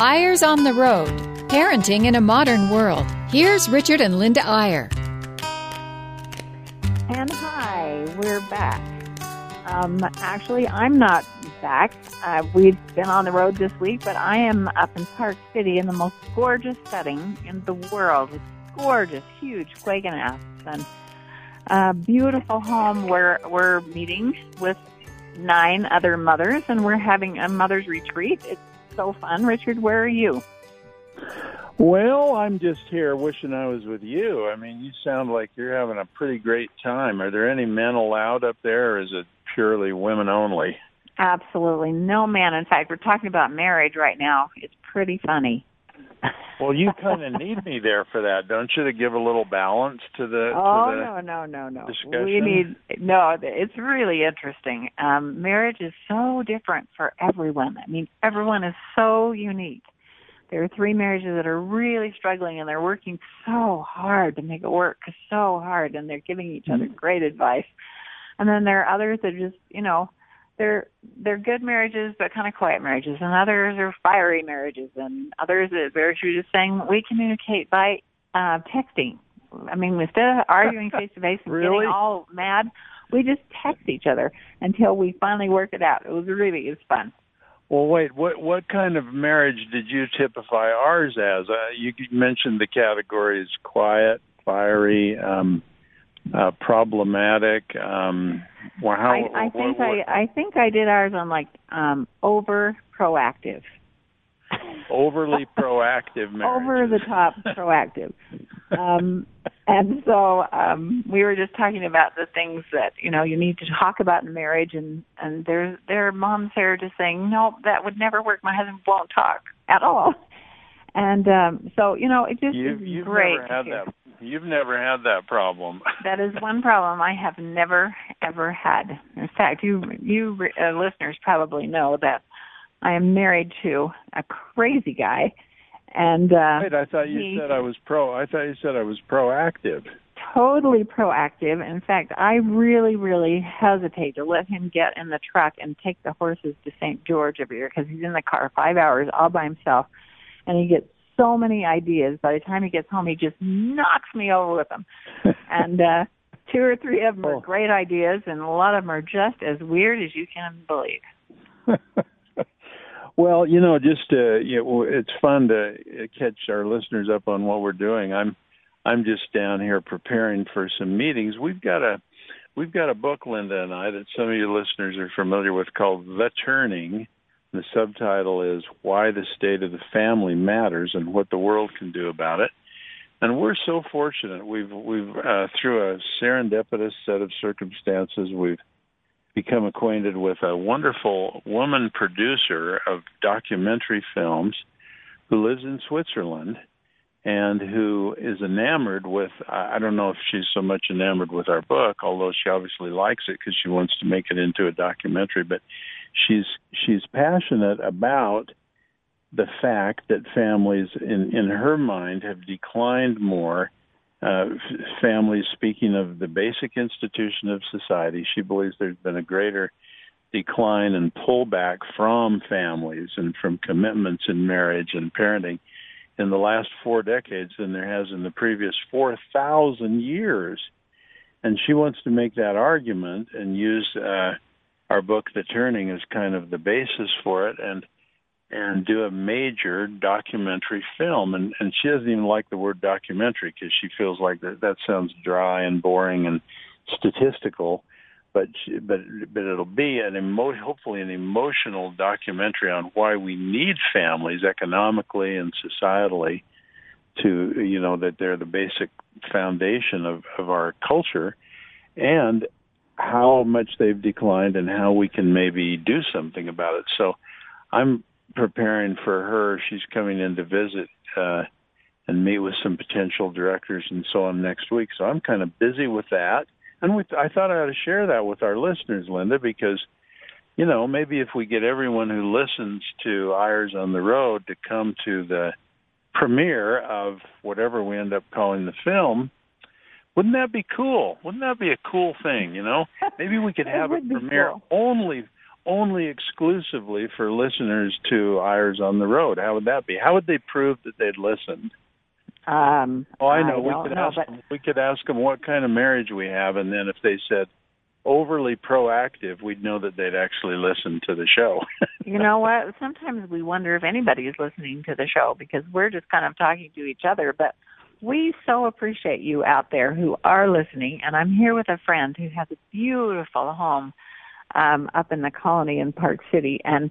Eyres on the Road Parenting in a Modern World. Here's Richard and Linda Eyre. And hi, we're back. Um, actually, I'm not back. Uh, we've been on the road this week, but I am up in Park City in the most gorgeous setting in the world. It's gorgeous, huge Asps and a beautiful home where we're meeting with nine other mothers and we're having a mother's retreat. It's so fun. Richard, where are you? Well, I'm just here wishing I was with you. I mean, you sound like you're having a pretty great time. Are there any men allowed up there, or is it purely women only? Absolutely no man. In fact, we're talking about marriage right now. It's pretty funny. Well, you kind of need me there for that, don't you, to give a little balance to the. Oh to the no, no, no, no. discussion? We need no. It's really interesting. Um, marriage is so different for everyone. I mean, everyone is so unique. There are three marriages that are really struggling, and they're working so hard to make it work, so hard, and they're giving each other great advice. And then there are others that just, you know, they're they're good marriages but kind of quiet marriages and others are fiery marriages and others that they're just saying we communicate by uh texting i mean instead of arguing face to face and Really? getting all mad we just text each other until we finally work it out it was really it's fun Well, wait. What what kind of marriage did you typify ours as? Uh, you mentioned the categories: quiet, fiery, um, uh, problematic. Um, well, how? i i think what, what, i i think i did ours on like um over proactive overly proactive marriage. over the top proactive. Um, and so um, we were just talking about the things that you know you need to talk about in marriage, and and there there are moms here just saying, no, that would never work. My husband won't talk at all. And um, so you know, it just You've, is you've great. never had that. You've never had that problem. That is one problem I have never ever had. In fact, you you uh, listeners probably know that I am married to a crazy guy, and uh, Wait, I thought you he- said I was pro. I thought you said I was proactive. totally proactive. In fact, I really, really hesitate to let him get in the truck and take the horses to St. George every year because he's in the car five hours all by himself, and he gets so many ideas. By the time he gets home, he just knocks me over with them. and uh, two or three of them Oh. are great ideas, and a lot of them are just as weird as you can believe. well, you know, just uh, you know, it's fun to uh, catch our listeners up on what we're doing. I'm I'm just down here preparing for some meetings. We've got a we've got a book, Linda and I, that some of your listeners are familiar with called The Turning. The subtitle is Why the State of the Family Matters and What the World Can Do About It. And we're so fortunate. We've we've uh, through a serendipitous set of circumstances, we've become acquainted with a wonderful woman producer of documentary films who lives in Switzerland and who is enamored with I I don't know if she's so much enamored with our book although she obviously likes it because she wants to make it into a documentary but she's she's passionate about the fact that families in in her mind have declined more uh, families speaking of the basic institution of society she believes there's been a greater decline and pullback from families and from commitments in marriage and parenting in the last four decades than there has in the previous 4,000 years. And she wants to make that argument and use uh, our book, The Turning, is kind of the basis for it and and do a major documentary film. And, and she doesn't even like the word documentary because she feels like that, that sounds dry and boring and statistical but but but it'll be an emo- hopefully an emotional documentary on why we need families economically and societally to you know that they're the basic foundation of of our culture and how much they've declined and how we can maybe do something about it. So i'm preparing for her. She's coming in to visit uh and meet with some potential directors and so on next week. So i'm kind of busy with that. And I thought I ought to share that with our listeners, Linda, because you know maybe if we get everyone who listens to Eyres on the Road to come to the premiere of whatever we end up calling the film, wouldn't that be cool? Wouldn't that be a cool thing? You know, maybe we could have a premiere cool. only only exclusively for listeners to Eyres on the Road. How would that be? How would they prove that they'd listened? Um, oh, I know. I we could know, ask but- them, we could ask them what kind of marriage we have, and then if they said overly proactive, we'd know that they'd actually listen to the show. you know what? Sometimes we wonder if anybody is listening to the show because we're just kind of talking to each other. But we so appreciate you out there who are listening. And I'm here with a friend who has a beautiful home um, up in the colony in Park City. And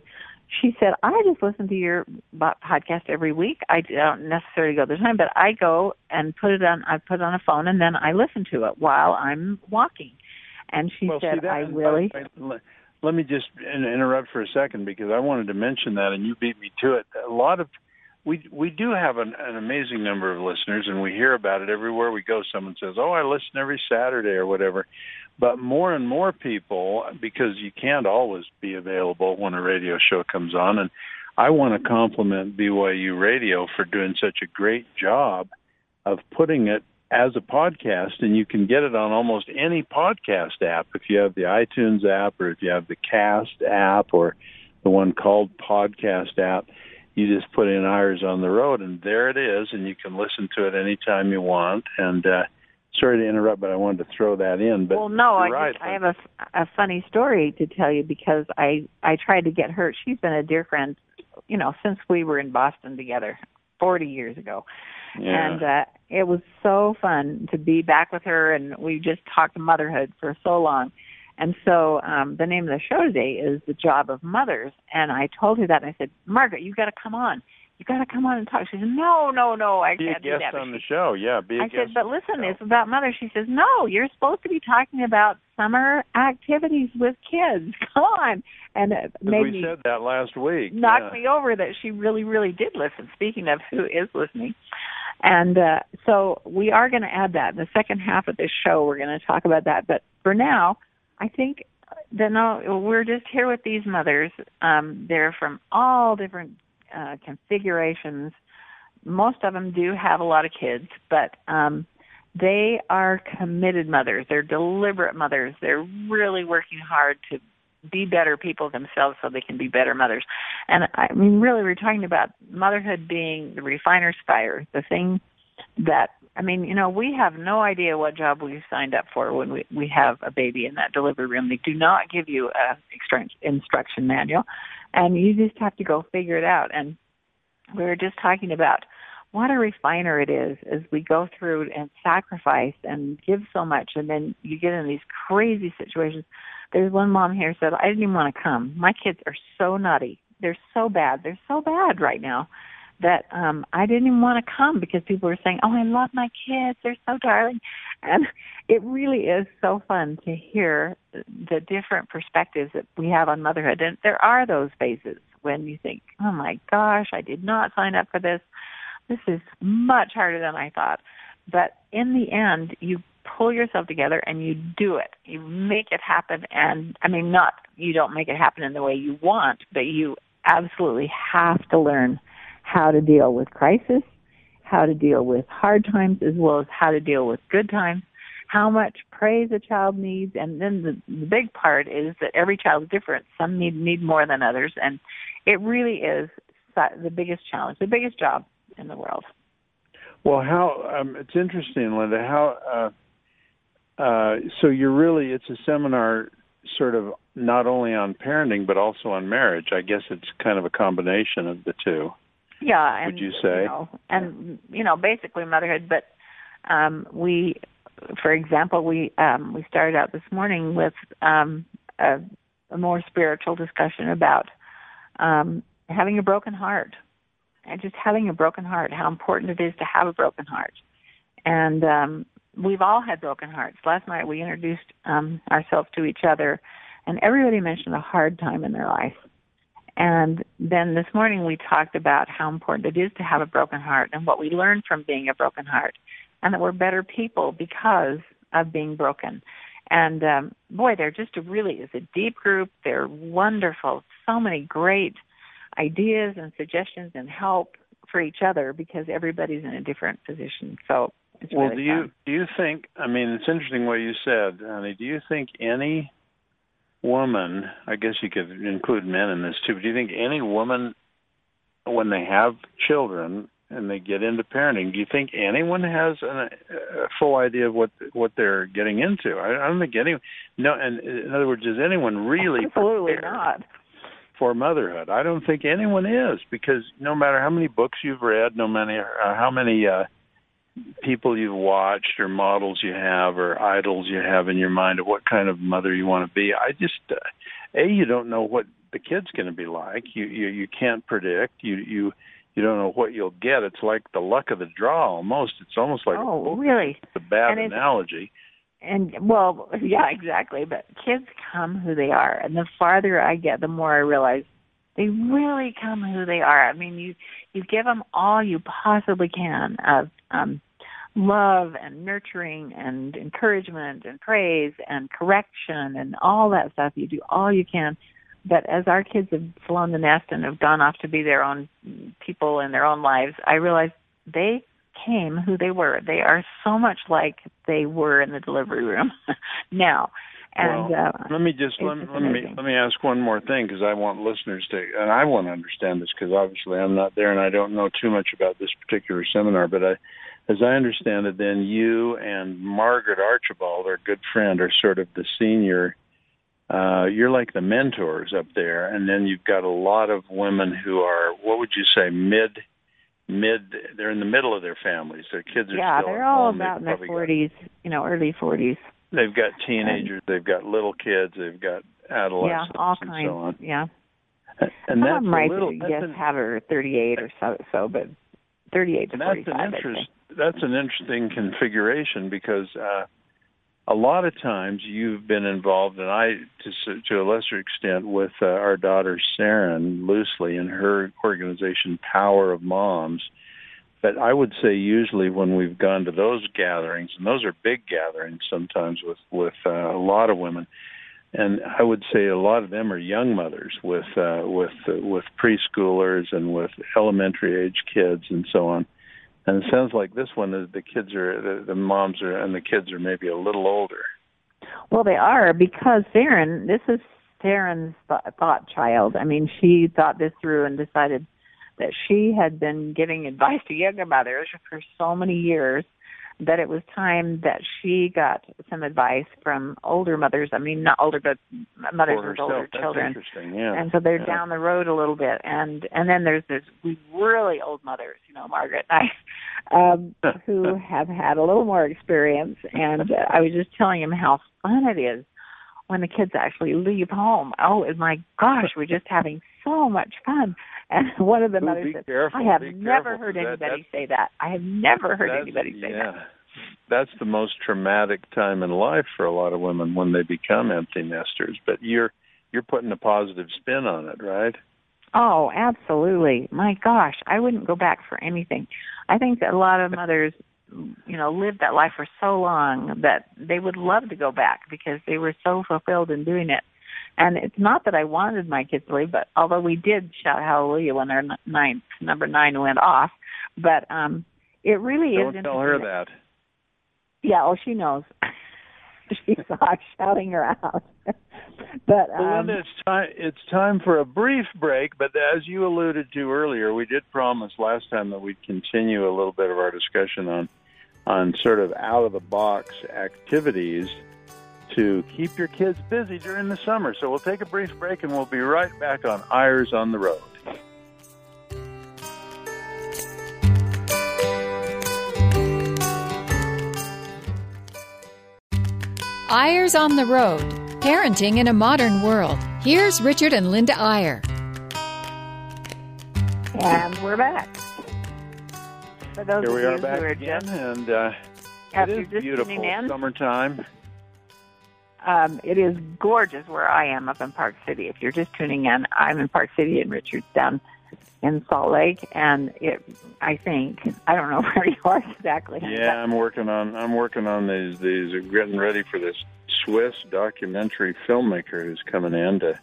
she said, I just listen to your podcast every week. I don't necessarily go the time, but I go and put it on, I put it on a phone and then I listen to it while I'm walking. And she well, said, see that, I really, the let- let me just interrupt for a second because I wanted to mention that, and you beat me to it. A lot of we we do have an, an amazing number of listeners, and we hear about it everywhere we go. Someone says, "Oh, I listen every Saturday" or whatever. But more and more people, because you can't always be available when a radio show comes on, and I want to compliment BYU Radio for doing such a great job of putting it as a podcast, and you can get it on almost any podcast app if you have the iTunes app or if you have the Cast app or the one called Podcast app. You just put in Eyres on the Road, and there it is, and you can listen to it anytime you want. And uh, sorry to interrupt, but I wanted to throw that in. But well, no, I right. just, I have a, a funny story to tell you because I I tried to get her. She's been a dear friend, you know, since we were in Boston together, forty years ago, yeah. and uh, it was so fun to be back with her, and we just talked motherhood for so long. And so um the name of the show today is The Job of Mothers. And I told her that and I said, Margaret, you gotta come on. You gotta come on and talk. She said, No, no, no, I be a can't do guest that. But on the show. Yeah, be a I guest. said, but listen, it's about mothers. She says, no, you're supposed to be talking about summer activities with kids. Come on. And it made we me said that last week. knocked yeah. me over that she really, really did listen. Speaking of who is listening. And uh, so we are going to add that. In the second half of this show, we're going to talk about that. But for now, I think that no, we're just here with these mothers. Um, they're from all different uh, configurations. Most of them do have a lot of kids, but um, they are committed mothers. They're deliberate mothers. They're really working hard to be better people themselves so they can be better mothers. And I mean, really, we're talking about motherhood being the refiner's fire, the thing that I mean, you know, we have no idea what job we've signed up for when we we have a baby in that delivery room. They do not give you a instruction manual, and you just have to go figure it out. And we were just talking about what a refiner it is as we go through and sacrifice and give so much, and then you get in these crazy situations. There's one mom here said, "I didn't even want to come. My kids are so nutty. They're so bad. They're so bad right now." That um I didn't even want to come because people were saying, "Oh, I love my kids. They're so darling." And it really is so fun to hear the different perspectives that we have on motherhood. And there are those phases when you think, "Oh my gosh, I did not sign up for this. This is much harder than I thought." But in the end, you pull yourself together and you do it. You make it happen and I mean not you don't make it happen in the way you want, but you absolutely have to learn how to deal with crisis, how to deal with hard times, as well as how to deal with good times, how much praise a child needs, and then the, the big part is that every child is different. Some need need more than others, and it really is the biggest challenge, the biggest job in the world. Well, how um, it's interesting, Linda. How uh, uh, so you're really it's a seminar sort of not only on parenting but also on marriage. I guess it's kind of a combination of the two. Yeah, and Would you say? know, and you know, basically motherhood. But um, we, for example, we um, we started out this morning with um, a, a more spiritual discussion about um, having a broken heart, and just having a broken heart. How important it is to have a broken heart, and um, we've all had broken hearts. Last night we introduced um, ourselves to each other, and everybody mentioned a hard time in their life. And then this morning we talked about how important it is to have a broken heart and what we learn from being a broken heart, and that we're better people because of being broken. And um, boy, they're just a really is a deep group. They're wonderful. So many great ideas and suggestions and help for each other because everybody's in a different position. So it's well, really do you do you think? I mean, it's interesting what you said, honey. Do you think anyone woman, I guess you could include men in this too, but do you think any woman, when they have children and they get into parenting, do you think anyone has an, a full idea of what what they're getting into? I, I don't think any. No, and in other words, is anyone really absolutely not for motherhood? I don't think anyone is because no matter how many books you've read, no matter uh, how many uh, people you've watched or models you have or idols you have in your mind of what kind of mother you want to be. I just uh, a you don't know what the kid's going to be like. You you you can't predict. You you you don't know what you'll get. It's like the luck of the draw almost. It's almost like oh really it's a bad and analogy. And well, yeah, exactly. But kids come who they are, and the farther I get, the more I realize they really come who they are. I mean, you you give them all you possibly can of um, love and nurturing and encouragement and praise and correction and all that stuff. You do all you can. But as our kids have flown the nest and have gone off to be their own people in their own lives, I realize they came who they were. They are so much like they were in the delivery room now. And well, uh, let me just let, let me let me ask one more thing because I want listeners to and I want to understand this because obviously I'm not there and I don't know too much about this particular seminar. But I, as I understand it, then you and Margaret Archibald, our good friend, are sort of the senior. Uh, you're like the mentors up there, and then you've got a lot of women who are what would you say mid mid they're in the middle of their families their kids are yeah they're all about in their forties you know early forties They've got teenagers, they've got little kids, they've got adolescents, yeah, all and kinds. so on. Yeah, and Some that's of them right, little, yes, an, have her 38 or so, so but 38 to that's 45. An interest, that's an interesting configuration because uh, a lot of times you've been involved, and I, to, to a lesser extent, with uh, our daughter Saren Loosli in her organization, Power of Moms but I would say usually when we've gone to those gatherings, and those are big gatherings sometimes with with uh, a lot of women, and I would say a lot of them are young mothers with uh, with uh, with preschoolers and with elementary age kids and so on. And it sounds like this one is the kids are the, the moms are and the kids are maybe a little older. Well, they are because Saren. This is Saren's th- thought child. I mean, she thought this through and decided that she had been giving advice to younger mothers for so many years that it was time that she got some advice from older mothers. I mean, not older, but mothers with older That's children. Interesting, yeah. And so they're yeah. down the road a little bit. And and then there's this really old mothers, you know, Margaret and I, um, who have had a little more experience. And uh, I was just telling him how fun it is when the kids actually leave home. Oh, my gosh, we're just having so much fun. And one of the Ooh, mothers said, careful, "I have never heard that, anybody say that. I have never heard anybody say yeah. that." That's the most traumatic time in life for a lot of women when they become empty nesters. But you're you're putting a positive spin on it, right? Oh, absolutely. My gosh, I wouldn't go back for anything. I think that a lot of mothers, you know, lived that life for so long that they would love to go back because they were so fulfilled in doing it. And it's not that I wanted my kids to leave, but although we did shout hallelujah when our ninth number nine went off, but um it really Don't is. tell her that. Yeah, oh, she knows. she saw shouting her out. but um, Linda, it's time. It's time for a brief break. But as you alluded to earlier, we did promise last time that we'd continue a little bit of our discussion on on sort of out of the box activities to keep your kids busy during the summer. So we'll take a brief break and we'll be right back on Eyres on the Road. Eyres on the Road Parenting in a Modern World. Here's Richard and Linda Eyre. And we're back. For those Here of we you are back who are again, just, and uh, if it you're is just beautiful tuning in, summertime. Um, it is gorgeous where I am up in Park City. If you're just tuning in, I'm in Park City and Richard's down in Salt Lake, and it. I think I don't know where you are exactly. Yeah, I'm working on I'm working on these these getting ready for this Swiss documentary filmmaker who's coming in to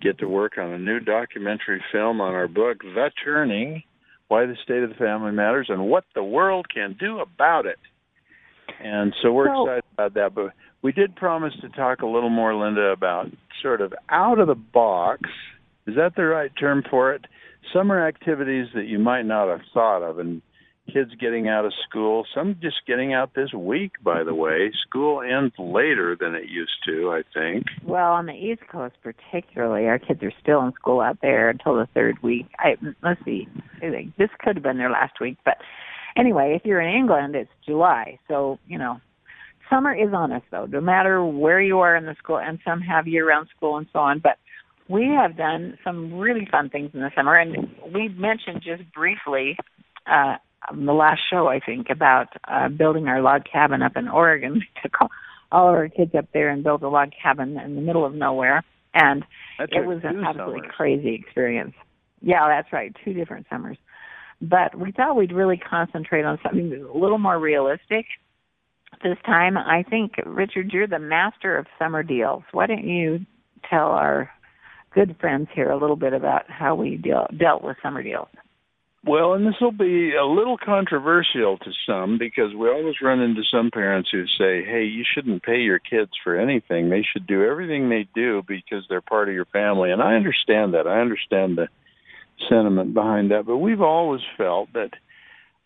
get to work on a new documentary film on our book, The Turning: Why the State of the Family Matters and What the World Can Do About It. And so we're So- excited about that. But we did promise to talk a little more, Linda, about sort of out of the box. Is that the right term for it? Summer activities that you might not have thought of, and kids getting out of school. Some just getting out this week, by the way. School ends later than it used to, I think. Well, on the East Coast, particularly, our kids are still in school out there until the third week. I let's see, this could have been their last week, but anyway, if you're in England, it's July, so you know summer is on us though, no matter where you are in the school, and some have year-round school and so on. But we have done some really fun things in the summer, and we mentioned just briefly uh, on the last show, I think, about uh, building our log cabin up in Oregon. We took all, all of our kids up there and built a log cabin in the middle of nowhere, and it was an absolutely summers. crazy experience. Yeah, that's right, two different summers. But we thought we'd really concentrate on something a little more realistic this time. I think, Richard, you're the master of summer deals. Why don't you tell our good friends here a little bit about how we deal, dealt with summer deals? Well, and this will be a little controversial to some because we always run into some parents who say, hey, you shouldn't pay your kids for anything. They should do everything they do because they're part of your family. And I understand that. I understand the sentiment behind that. But we've always felt that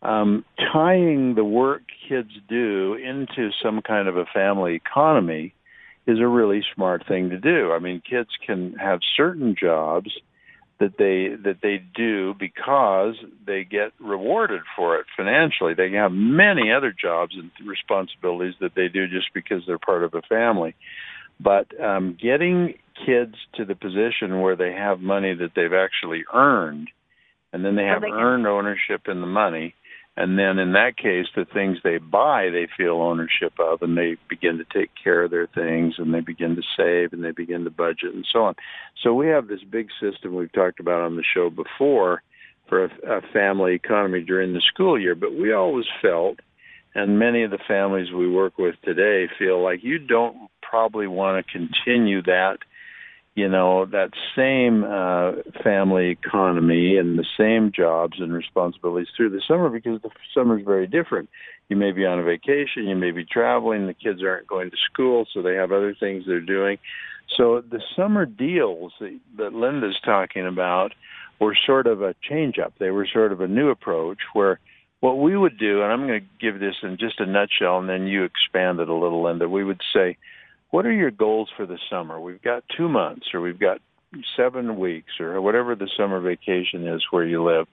um, tying the work kids do into some kind of a family economy is a really smart thing to do. I mean, kids can have certain jobs that they that they do because they get rewarded for it financially. They have many other jobs and responsibilities that they do just because they're part of a family. But um, getting kids to the position where they have money that they've actually earned, and then they have they earned ownership in the money, and then in that case the things they buy they feel ownership of and they begin to take care of their things and they begin to save and they begin to budget and so on. So we have this big system we've talked about on the show before for a, a family economy during the school year but we always felt and many of the families we work with today feel like you don't probably want to continue that you know that same uh, family economy and the same jobs and responsibilities through the summer because the summer is very different. You may be on a vacation, you may be traveling, the kids aren't going to school, so they have other things they're doing. So the summer deals that, that Linda's talking about were sort of a change up. They were sort of a new approach where what we would do, and I'm going to give this in just a nutshell, and then you expand it a little, Linda. We would say what are your goals for the summer? We've got two months, or we've got seven weeks, or whatever the summer vacation is where you live.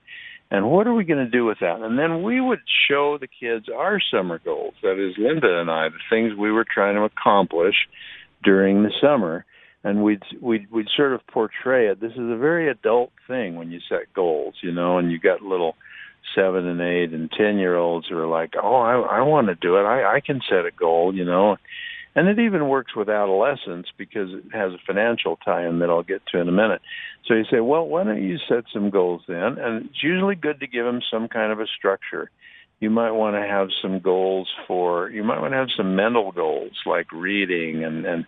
And what are we going to do with that? And then we would show the kids our summer goals. That is, Linda and I, the things we were trying to accomplish during the summer. And we'd we'd we'd sort of portray it. This is a very adult thing when you set goals, you know, and you got little seven and eight and ten year olds who are like, "Oh, I, I want to do it. I, I can set a goal," you know and it even works with adolescents because it has a financial tie-in that I'll get to in a minute. So you say, well, why don't you set some goals then? And it's usually good to give them some kind of a structure. You might want to have some goals for, you might want to have some mental goals like reading and, and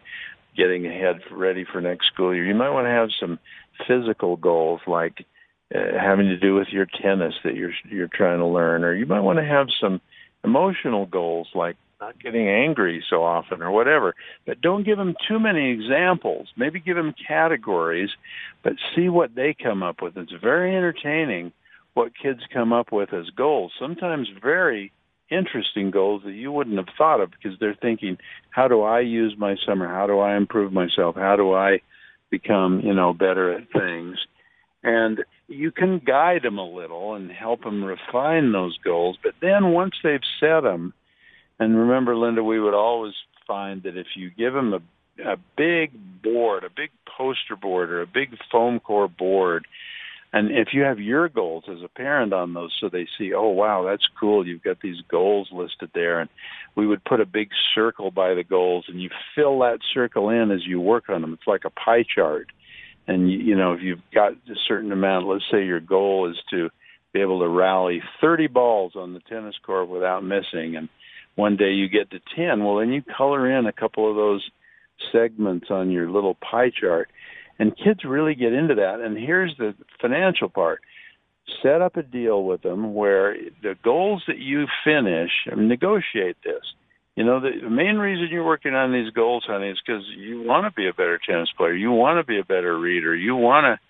getting ahead ready for next school year. You might want to have some physical goals like uh, having to do with your tennis that you're you're trying to learn, or you might want to have some emotional goals like not getting angry so often or whatever. But don't give them too many examples. Maybe give them categories, but see what they come up with. It's very entertaining what kids come up with as goals. Sometimes very interesting goals that you wouldn't have thought of because they're thinking, how do I use my summer? How do I improve myself? How do I become, you know, better at things? And you can guide them a little and help them refine those goals. But then once they've set them, and remember, Linda, we would always find that if you give them a a big board, a big poster board, or a big foam core board, and if you have your goals as a parent on those, so they see, oh wow, that's cool. You've got these goals listed there, and we would put a big circle by the goals, and you fill that circle in as you work on them. It's like a pie chart, and you, you know if you've got a certain amount, let's say your goal is to be able to rally 30 balls on the tennis court without missing, and one day you get to 10, well, then you color in a couple of those segments on your little pie chart. And kids really get into that. And here's the financial part set up a deal with them where the goals that you finish, I mean, negotiate this. You know, the, the main reason you're working on these goals, honey, is because you want to be a better tennis player. You want to be a better reader. You want to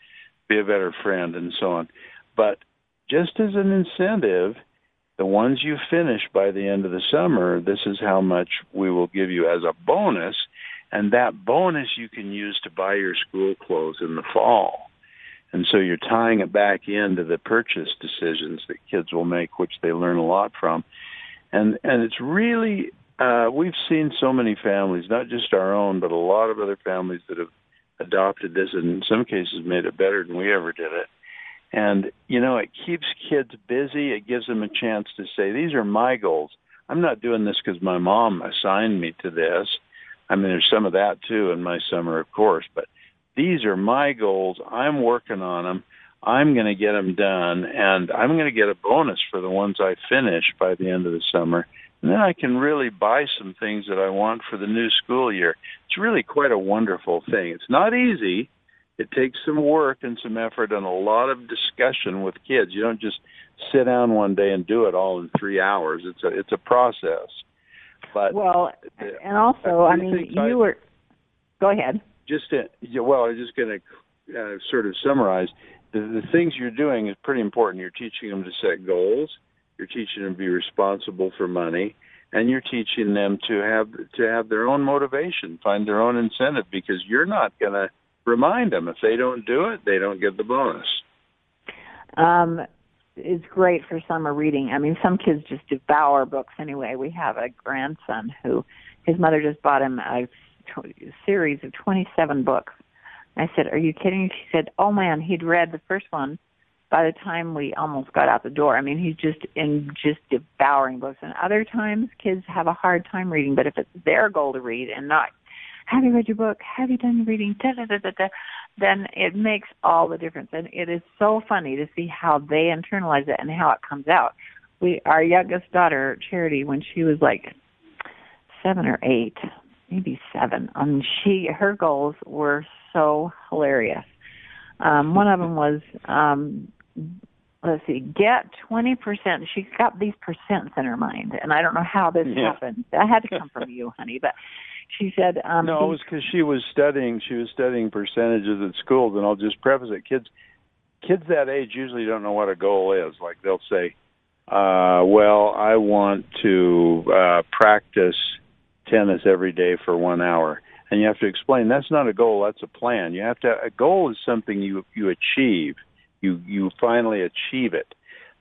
be a better friend, and so on. But just as an incentive, the ones you finish by the end of the summer, this is how much we will give you as a bonus. And that bonus you can use to buy your school clothes in the fall. And so you're tying it back into the purchase decisions that kids will make, which they learn a lot from. And and it's really uh, we've seen so many families, not just our own, but a lot of other families that have adopted this, and in some cases made it better than we ever did it. And you know, it keeps kids busy. It gives them a chance to say, "These are my goals. I'm not doing this because my mom assigned me to this." I mean, there's some of that too in my summer, of course, but these are my goals. I'm working on them. I'm going to get them done, and I'm going to get a bonus for the ones I finish by the end of the summer. And then I can really buy some things that I want for the new school year. It's really quite a wonderful thing. It's not easy. It takes some work and some effort and a lot of discussion with kids. You don't just sit down one day and do it all in three hours. It's a it's a process. But well, and also, I, I mean, you I, were. Go ahead. Just to, well, I was just going to uh, sort of summarize the, the things you're doing is pretty important. You're teaching them to set goals you're teaching them to be responsible for money, and you're teaching them to have to have their own motivation, find their own incentive, because you're not going to remind them if they don't do it, they don't get the bonus. Um, it's great for summer reading. I mean, some kids just devour books anyway. We have a grandson who his mother just bought him a series of 27 books. I said, "Are you kidding?" She said, "Oh man, he'd read the first one by the time we almost got out the door. I mean, he's just in just devouring books. And other times, kids have a hard time reading. But if it's their goal to read and not, have you read your book? Have you done your reading? Da, da, da, da, da, then it makes all the difference. And it is so funny to see how they internalize it and how it comes out. We, our youngest daughter, Charity, when she was like seven or eight, maybe seven, um, she her goals were so hilarious. Um, one of them was um, let's see, get 20%. She got these percents in her mind, and I don't know how this yeah. happened. That had to come from you, honey, but she said um No, it was cuz she was studying, she was studying percentages at school." and I'll just preface it kids kids that age usually don't know what a goal is. Like they'll say, uh well, I want to uh practice tennis every day for 1 hour. And you have to explain that's not a goal, that's a plan. You have to a goal is something you you achieve you you finally achieve it.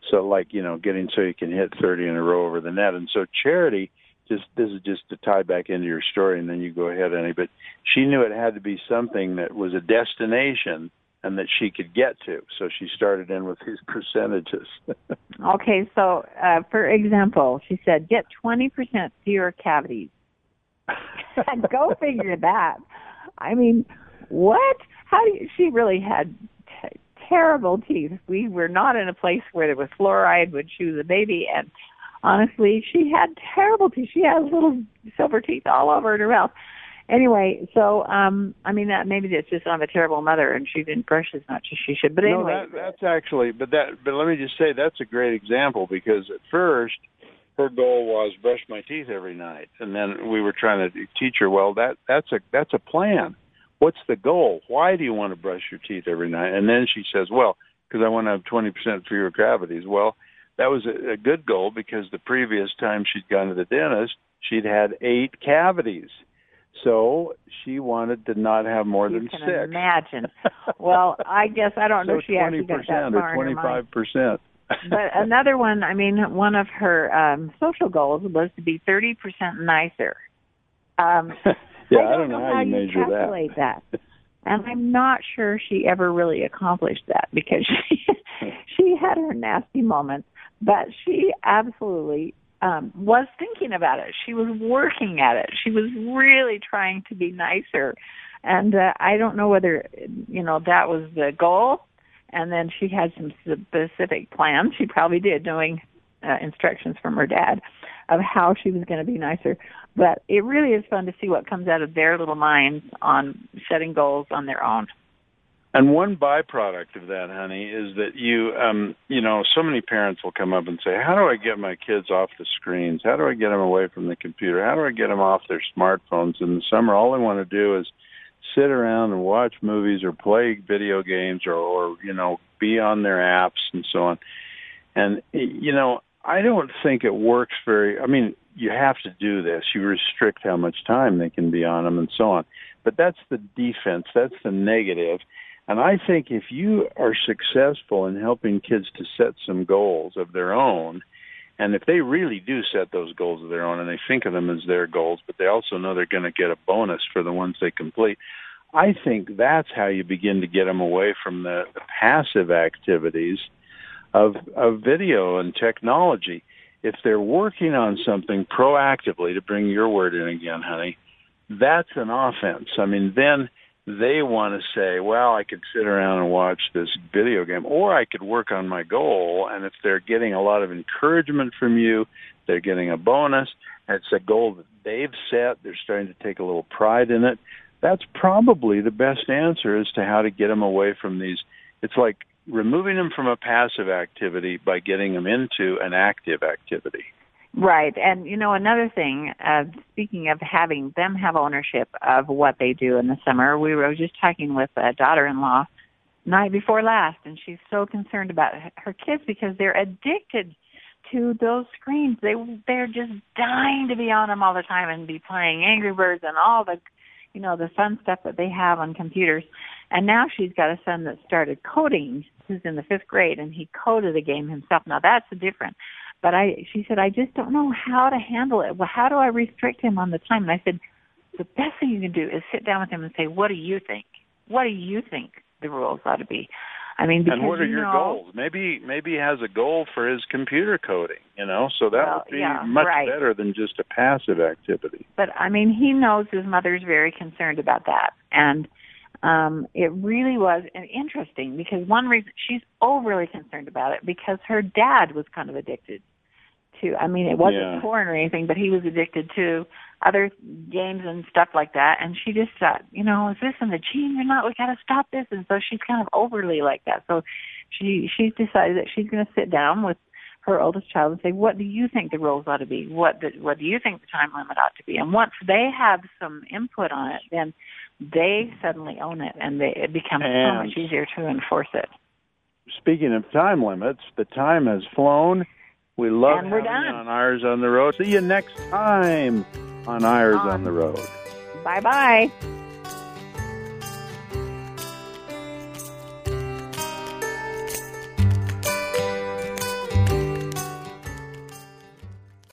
So like you know, getting so you can hit 30 in a row over the net, and so Charity. Just this is just to tie back into your story, and then you go ahead, Annie. But she knew it had to be something that was a destination and that she could get to. So she started in with these percentages. okay, so uh, for example, she said get 20% fewer cavities. go figure that. I mean, what? How do you, she really had t- terrible teeth. We were not in a place where there was fluoride would chew the baby, and honestly, she had terrible teeth. She has little silver teeth all over in her mouth. Anyway, so um I mean that maybe it's just I'm a terrible mother and she didn't brush as much as she should. But anyway, no, that, that's actually but that but let me just say that's a great example because at first her goal was brush my teeth every night and then we were trying to teach her well that that's a that's a plan what's the goal? Why do you want to brush your teeth every night? And then she says, well, because I want to have 20% fewer cavities. Well, that was a, a good goal because the previous time she'd gone to the dentist, she'd had eight cavities. So she wanted to not have more you than can six. Imagine. Well, I guess I don't so know if she actually got that far or twenty-five percent. but another one, I mean, one of her um social goals was to be thirty percent nicer. Um yeah, I don't, I don't know, know how, how you measure calculate that. that. And I'm not sure she ever really accomplished that because she she had her nasty moments, but she absolutely um was thinking about it. She was working at it. She was really trying to be nicer. And uh, I don't know whether you know that was the goal and then she had some specific plans. She probably did knowing uh, instructions from her dad of how she was going to be nicer. But it really is fun to see what comes out of their little minds on setting goals on their own. And one byproduct of that, honey, is that you, um, you know, so many parents will come up and say, "How do I get my kids off the screens? How do I get them away from the computer? How do I get them off their smartphones?" In the summer, all they want to do is sit around and watch movies or play video games or, or you know, be on their apps and so on. And you know, I don't think it works very. I mean, you have to do this. You restrict how much time they can be on them and so on. But that's the defense. That's the negative. And I think if you are successful in helping kids to set some goals of their own, and if they really do set those goals of their own and they think of them as their goals, but they also know they're going to get a bonus for the ones they complete, I think that's how you begin to get them away from the, the passive activities of, of video and technology. If they're working on something proactively, to bring your word in again, honey, that's an offense. I mean, then they want to say, well, I could sit around and watch this video game, or I could work on my goal. And if they're getting a lot of encouragement from you, they're getting a bonus. It's a goal that they've set. They're starting to take a little pride in it. That's probably the best answer as to how to get them away from these. It's like removing them from a passive activity by getting them into an active activity. Right. And, you know, another thing, uh, speaking of having them have ownership of what they do in the summer, we were just talking with a daughter-in-law night before last, and she's so concerned about her kids because they're addicted to those screens. They they're just dying to be on them all the time and be playing Angry Birds and all the, you know, the fun stuff that they have on computers. And now she's got a son that started coding, who's in the fifth grade, and he coded a game himself. Now that's different but I, she said, I just don't know how to handle it. Well, how do I restrict him on the time? And I said, the best thing you can do is sit down with him and say, what do you think? What do you think the rules ought to be? I mean, because, and what are you your know, goals? Maybe maybe he has a goal for his computer coding, you know, so that Well, would be yeah, much right. better than just a passive activity. But I mean, he knows his mother's very concerned about that, and um, it really was an interesting because one reason she's overly concerned about it because her dad was kind of addicted to. I mean, it wasn't Yeah. porn or anything, but he was addicted to other games and stuff like that. And she just thought, you know, is this in the gene or not? We got to stop this. And so she's kind of overly like that. So she she's decided that she's going to sit down with her oldest child and say, what do you think the rules ought to be? What the, what do you think the time limit ought to be? And once they have some input on it, then they suddenly own it, and they, it becomes so much easier to enforce it. Speaking of time limits, the time has flown. We love And we're having done. on Eyres on the Road. See you next time on Eyres On- on the Road. Bye bye.